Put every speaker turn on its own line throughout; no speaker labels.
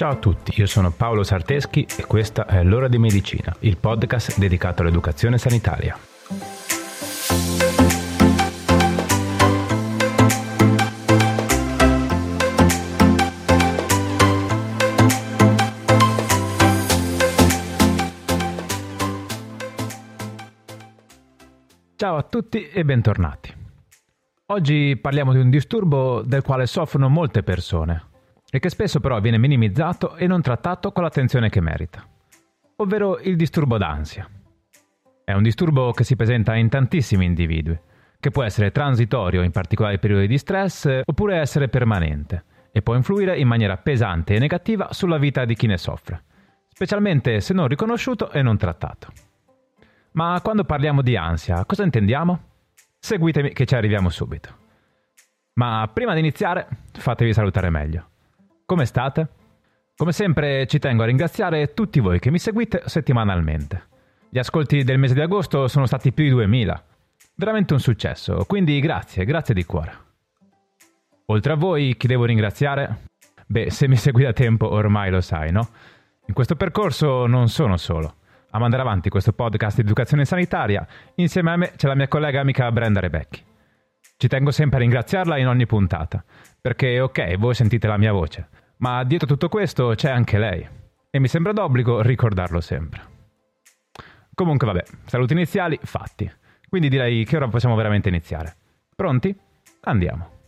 Ciao a tutti, io sono Paolo Sarteschi e questa è L'ora di medicina, il podcast dedicato all'educazione sanitaria. Ciao a tutti e bentornati. Oggi parliamo di un disturbo del quale soffrono molte persone e che spesso però viene minimizzato e non trattato con l'attenzione che merita, ovvero il disturbo d'ansia. È un disturbo che si presenta in tantissimi individui, che può essere transitorio in particolari periodi di stress oppure essere permanente e può influire in maniera pesante e negativa sulla vita di chi ne soffre, specialmente se non riconosciuto e non trattato. Ma quando parliamo di ansia, cosa intendiamo? Seguitemi che ci arriviamo subito. Ma prima di iniziare, fatevi salutare meglio. Come state? Come sempre ci tengo a ringraziare tutti voi che mi seguite settimanalmente. Gli ascolti del mese di agosto sono stati più di 2000. Veramente un successo, quindi grazie, grazie di cuore. Oltre a voi, chi devo ringraziare? Beh, se mi segui da tempo ormai lo sai, no? In questo percorso non sono solo. A mandare avanti questo podcast di educazione sanitaria, insieme a me c'è la mia collega amica Brenda Rebecchi. Ci tengo sempre a ringraziarla in ogni puntata, perché ok, voi sentite la mia voce, ma dietro tutto questo c'è anche lei, e mi sembra d'obbligo ricordarlo sempre. Comunque vabbè, saluti iniziali fatti, quindi direi che ora possiamo veramente iniziare. Pronti? Andiamo.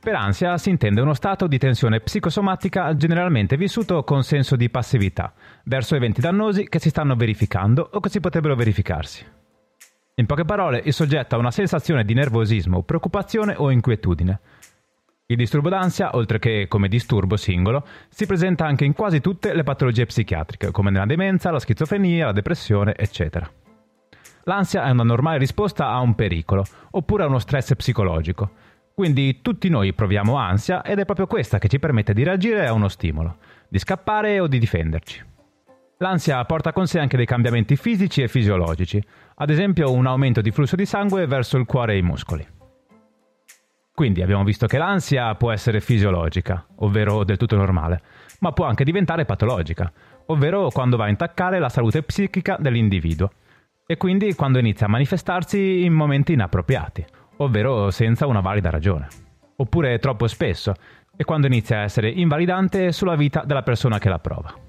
Per ansia si intende uno stato di tensione psicosomatica generalmente vissuto con senso di passività verso eventi dannosi che si stanno verificando o che si potrebbero verificarsi. In poche parole, il soggetto ha una sensazione di nervosismo, preoccupazione o inquietudine. Il disturbo d'ansia, oltre che come disturbo singolo, si presenta anche in quasi tutte le patologie psichiatriche, come nella demenza, la schizofrenia, la depressione, eccetera. L'ansia è una normale risposta a un pericolo, oppure a uno stress psicologico, quindi tutti noi proviamo ansia ed è proprio questa che ci permette di reagire a uno stimolo, di scappare o di difenderci. L'ansia porta con sé anche dei cambiamenti fisici e fisiologici, ad esempio un aumento di flusso di sangue verso il cuore e i muscoli. Quindi abbiamo visto che l'ansia può essere fisiologica, ovvero del tutto normale, ma può anche diventare patologica, ovvero quando va a intaccare la salute psichica dell'individuo, e quindi quando inizia a manifestarsi in momenti inappropriati, ovvero senza una valida ragione. Oppure troppo spesso, e quando inizia a essere invalidante sulla vita della persona che la prova.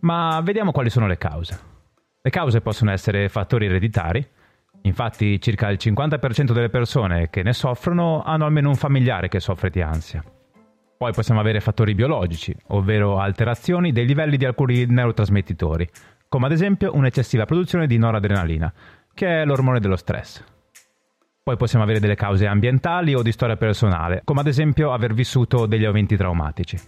Ma vediamo quali sono le cause. Le cause possono essere fattori ereditari, infatti circa il 50% delle persone che ne soffrono hanno almeno un familiare che soffre di ansia. Poi possiamo avere fattori biologici, ovvero alterazioni dei livelli di alcuni neurotrasmettitori, come ad esempio un'eccessiva produzione di noradrenalina, che è l'ormone dello stress. Poi possiamo avere delle cause ambientali o di storia personale, come ad esempio aver vissuto degli eventi traumatici.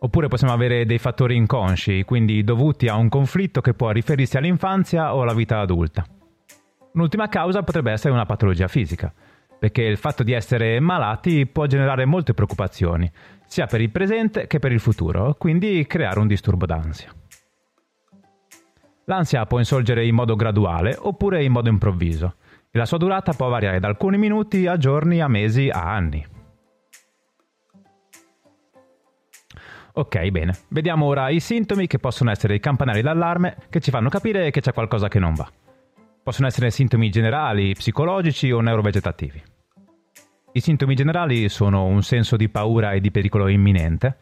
Oppure possiamo avere dei fattori inconsci, quindi dovuti a un conflitto che può riferirsi all'infanzia o alla vita adulta. Un'ultima causa potrebbe essere una patologia fisica, perché il fatto di essere malati può generare molte preoccupazioni, sia per il presente che per il futuro, quindi creare un disturbo d'ansia. L'ansia può insorgere in modo graduale oppure in modo improvviso e la sua durata può variare da alcuni minuti a giorni, a mesi, a anni. Ok, bene. Vediamo ora i sintomi che possono essere i campanelli d'allarme che ci fanno capire che c'è qualcosa che non va. Possono essere sintomi generali, psicologici o neurovegetativi. I sintomi generali sono un senso di paura e di pericolo imminente,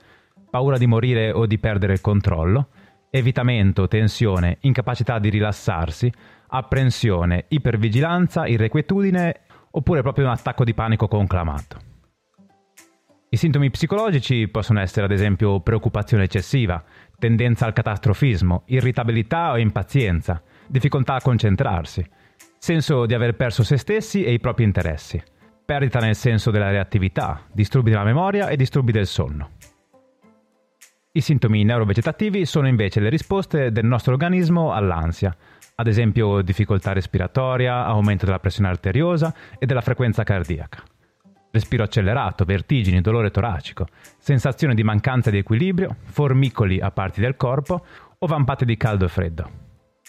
paura di morire o di perdere il controllo, evitamento, tensione, incapacità di rilassarsi, apprensione, ipervigilanza, irrequietudine oppure proprio un attacco di panico conclamato. I sintomi psicologici possono essere ad esempio preoccupazione eccessiva, tendenza al catastrofismo, irritabilità o impazienza, difficoltà a concentrarsi, senso di aver perso se stessi e i propri interessi, perdita nel senso della reattività, disturbi della memoria e disturbi del sonno. I sintomi neurovegetativi sono invece le risposte del nostro organismo all'ansia, ad esempio difficoltà respiratoria, aumento della pressione arteriosa e della frequenza cardiaca. Respiro accelerato, vertigini, dolore toracico, sensazione di mancanza di equilibrio, formicoli a parti del corpo o vampate di caldo e freddo.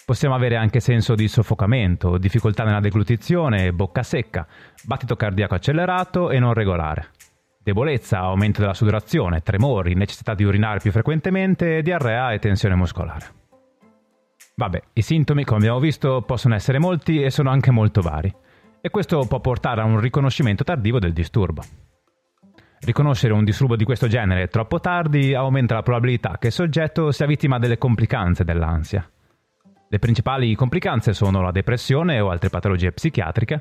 Possiamo avere anche senso di soffocamento, difficoltà nella deglutizione, bocca secca, battito cardiaco accelerato e non regolare. Debolezza, aumento della sudorazione, tremori, necessità di urinare più frequentemente, diarrea e tensione muscolare. Vabbè, i sintomi, come abbiamo visto, possono essere molti e sono anche molto vari. E questo può portare a un riconoscimento tardivo del disturbo. Riconoscere un disturbo di questo genere troppo tardi aumenta la probabilità che il soggetto sia vittima delle complicanze dell'ansia. Le principali complicanze sono la depressione o altre patologie psichiatriche,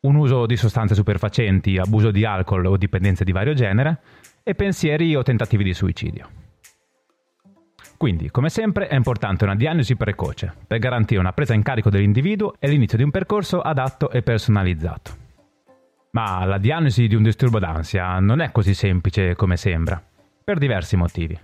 un uso di sostanze superfacenti, abuso di alcol o dipendenze di vario genere e pensieri o tentativi di suicidio. Quindi, come sempre, è importante una diagnosi precoce per garantire una presa in carico dell'individuo e l'inizio di un percorso adatto e personalizzato. Ma la diagnosi di un disturbo d'ansia non è così semplice come sembra, per diversi motivi.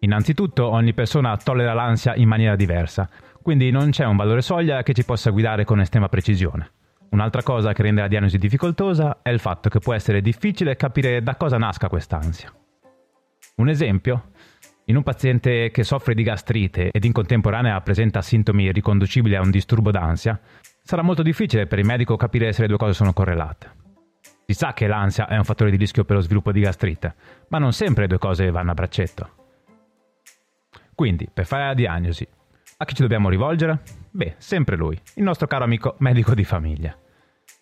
Innanzitutto, ogni persona tollera l'ansia in maniera diversa quindi non c'è un valore soglia che ci possa guidare con estrema precisione. Un'altra cosa che rende la diagnosi difficoltosa è il fatto che può essere difficile capire da cosa nasca quest'ansia. Un esempio? In un paziente che soffre di gastrite ed in contemporanea presenta sintomi riconducibili a un disturbo d'ansia, sarà molto difficile per il medico capire se le due cose sono correlate. Si sa che l'ansia è un fattore di rischio per lo sviluppo di gastrite, ma non sempre le due cose vanno a braccetto. Quindi, per fare la diagnosi, a chi ci dobbiamo rivolgere? Beh, sempre lui, il nostro caro amico medico di famiglia,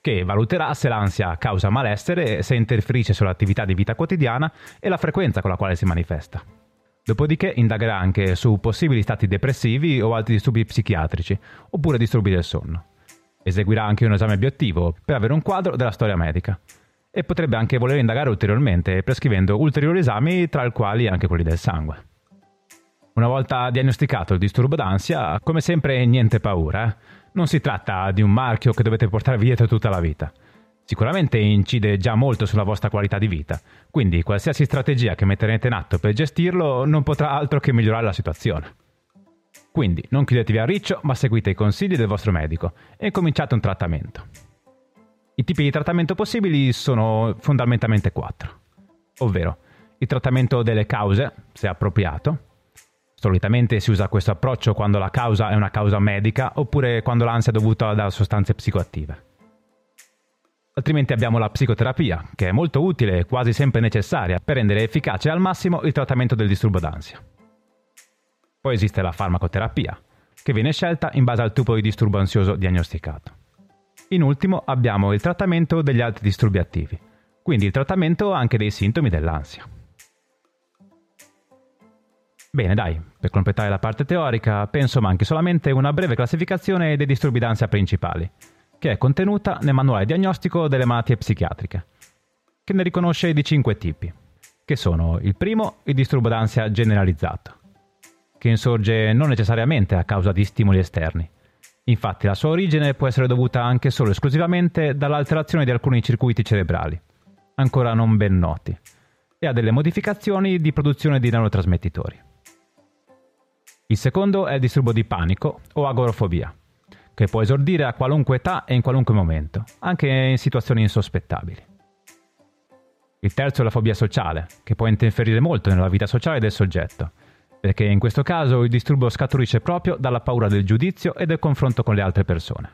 che valuterà se l'ansia causa malessere, se interferisce sull'attività di vita quotidiana e la frequenza con la quale si manifesta. Dopodiché indagherà anche su possibili stati depressivi o altri disturbi psichiatrici, oppure disturbi del sonno. Eseguirà anche un esame biottivo per avere un quadro della storia medica. E potrebbe anche voler indagare ulteriormente, prescrivendo ulteriori esami, tra i quali anche quelli del sangue. Una volta diagnosticato il disturbo d'ansia, come sempre niente paura. Eh? Non si tratta di un marchio che dovete portarvi dietro tutta la vita. Sicuramente incide già molto sulla vostra qualità di vita, quindi qualsiasi strategia che metterete in atto per gestirlo non potrà altro che migliorare la situazione. Quindi non chiudetevi a riccio, ma seguite i consigli del vostro medico e cominciate un trattamento. I tipi di trattamento possibili sono fondamentalmente quattro, ovvero il trattamento delle cause, se appropriato, Solitamente si usa questo approccio quando la causa è una causa medica oppure quando l'ansia è dovuta da sostanze psicoattive. Altrimenti abbiamo la psicoterapia, che è molto utile e quasi sempre necessaria per rendere efficace al massimo il trattamento del disturbo d'ansia. Poi esiste la farmacoterapia, che viene scelta in base al tipo di disturbo ansioso diagnosticato. In ultimo abbiamo il trattamento degli altri disturbi attivi, quindi il trattamento anche dei sintomi dell'ansia. Bene, dai, per completare la parte teorica, penso manchi solamente una breve classificazione dei disturbi d'ansia principali, che è contenuta nel manuale diagnostico delle malattie psichiatriche, che ne riconosce di cinque tipi, che sono il primo, il disturbo d'ansia generalizzato, che insorge non necessariamente a causa di stimoli esterni. Infatti la sua origine può essere dovuta anche solo esclusivamente dall'alterazione di alcuni circuiti cerebrali, ancora non ben noti, e a delle modificazioni di produzione di neurotrasmettitori. Il secondo è il disturbo di panico o agorafobia, che può esordire a qualunque età e in qualunque momento, anche in situazioni insospettabili. Il terzo è la fobia sociale, che può interferire molto nella vita sociale del soggetto, perché in questo caso il disturbo scaturisce proprio dalla paura del giudizio e del confronto con le altre persone.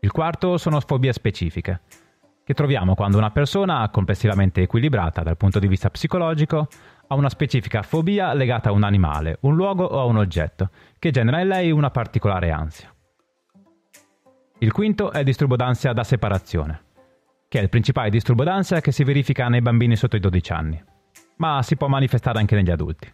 Il quarto sono fobie specifiche, che troviamo quando una persona, complessivamente equilibrata dal punto di vista psicologico, ha una specifica fobia legata a un animale, un luogo o a un oggetto, che genera in lei una particolare ansia. Il quinto è il disturbo d'ansia da separazione, che è il principale disturbo d'ansia che si verifica nei bambini sotto i 12 anni, ma si può manifestare anche negli adulti.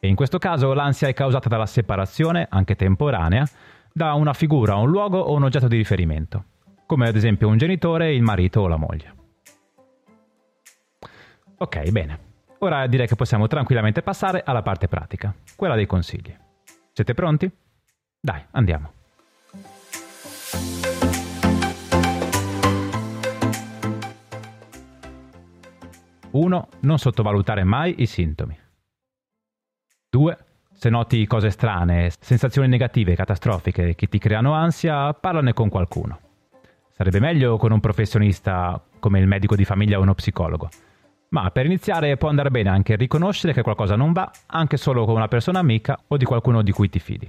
E in questo caso l'ansia è causata dalla separazione, anche temporanea, da una figura, un luogo o un oggetto di riferimento, come ad esempio un genitore, il marito o la moglie. Ok, bene. Ora direi che possiamo tranquillamente passare alla parte pratica, quella dei consigli. Siete pronti? Dai, andiamo. Uno, non sottovalutare mai i sintomi. 2. Se noti cose strane, sensazioni negative, catastrofiche che ti creano ansia, parlane con qualcuno. Sarebbe meglio con un professionista come il medico di famiglia o uno psicologo, ma per iniziare può andare bene anche riconoscere che qualcosa non va, anche solo con una persona amica o di qualcuno di cui ti fidi.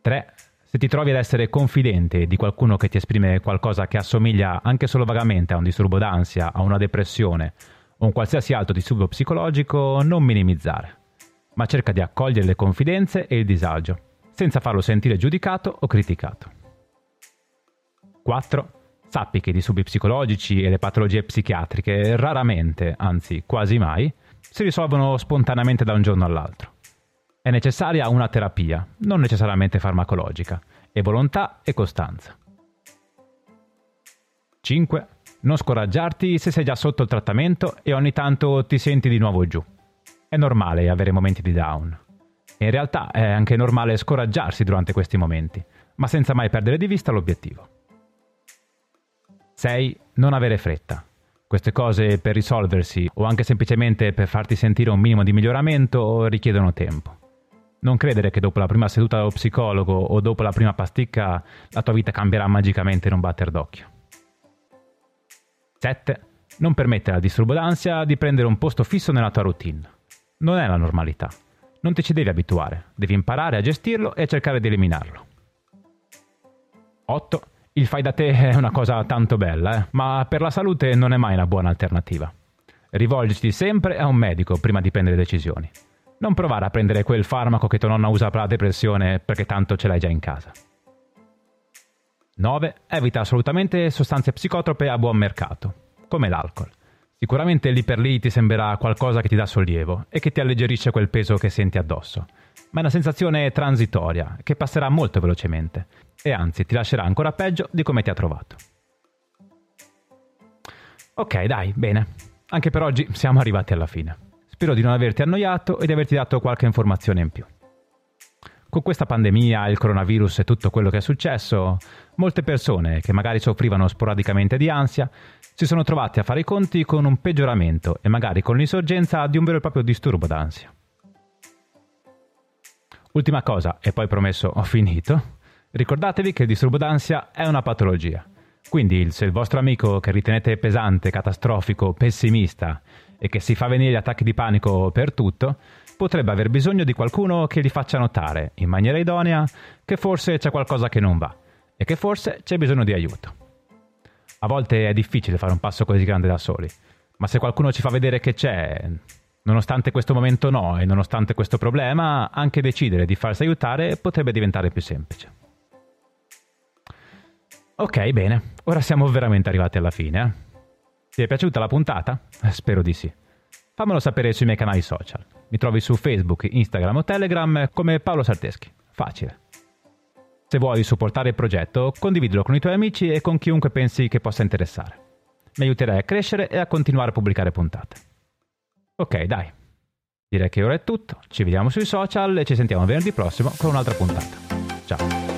3. Se ti trovi ad essere confidente di qualcuno che ti esprime qualcosa che assomiglia anche solo vagamente a un disturbo d'ansia, a una depressione o un qualsiasi altro disturbo psicologico, non minimizzare, ma cerca di accogliere le confidenze e il disagio, senza farlo sentire giudicato o criticato. 4. Sappi che i disturbi psicologici e le patologie psichiatriche raramente, anzi quasi mai, si risolvono spontaneamente da un giorno all'altro. È necessaria una terapia, non necessariamente farmacologica, e volontà e costanza. 5. Non scoraggiarti se sei già sotto il trattamento e ogni tanto ti senti di nuovo giù. È normale avere momenti di down. E in realtà è anche normale scoraggiarsi durante questi momenti, ma senza mai perdere di vista l'obiettivo. 6. Non avere fretta. Queste cose per risolversi o anche semplicemente per farti sentire un minimo di miglioramento richiedono tempo. Non credere che dopo la prima seduta dallo psicologo o dopo la prima pasticca la tua vita cambierà magicamente in un batter d'occhio. 7. Non permettere al disturbo d'ansia di prendere un posto fisso nella tua routine. Non è la normalità. Non ti ci devi abituare, devi imparare a gestirlo e cercare di eliminarlo. 8 il fai da te è una cosa tanto bella, eh? ma per la salute non è mai una buona alternativa. Rivolgiti sempre a un medico prima di prendere decisioni. Non provare a prendere quel farmaco che tua nonna usa per la depressione perché tanto ce l'hai già in casa. 9. Evita assolutamente sostanze psicotrope a buon mercato, come l'alcol. Sicuramente lì per lì ti sembrerà qualcosa che ti dà sollievo e che ti alleggerisce quel peso che senti addosso, ma è una sensazione transitoria che passerà molto velocemente e anzi ti lascerà ancora peggio di come ti ha trovato. Ok, dai, bene. Anche per oggi siamo arrivati alla fine. Spero di non averti annoiato e di averti dato qualche informazione in più. Con questa pandemia, il coronavirus e tutto quello che è successo, molte persone che magari soffrivano sporadicamente di ansia si sono trovate a fare i conti con un peggioramento e magari con l'insorgenza di un vero e proprio disturbo d'ansia. Ultima cosa, e poi promesso ho finito, Ricordatevi che il disturbo d'ansia è una patologia. Quindi se il vostro amico che ritenete pesante, catastrofico, pessimista e che si fa venire attacchi di panico per tutto, potrebbe aver bisogno di qualcuno che gli faccia notare, in maniera idonea, che forse c'è qualcosa che non va e che forse c'è bisogno di aiuto. A volte è difficile fare un passo così grande da soli, ma se qualcuno ci fa vedere che c'è, nonostante questo momento no e nonostante questo problema, anche decidere di farsi aiutare potrebbe diventare più semplice. Ok, bene. Ora siamo veramente arrivati alla fine. Eh? Ti è piaciuta la puntata? Spero di sì. Fammelo sapere sui miei canali social. Mi trovi su Facebook, Instagram o Telegram come Paolo Sarteschi. Facile. Se vuoi supportare il progetto, condividilo con i tuoi amici e con chiunque pensi che possa interessare. Mi aiuterai a crescere e a continuare a pubblicare puntate. Ok, dai. Direi che ora è tutto. Ci vediamo sui social e ci sentiamo venerdì prossimo con un'altra puntata. Ciao.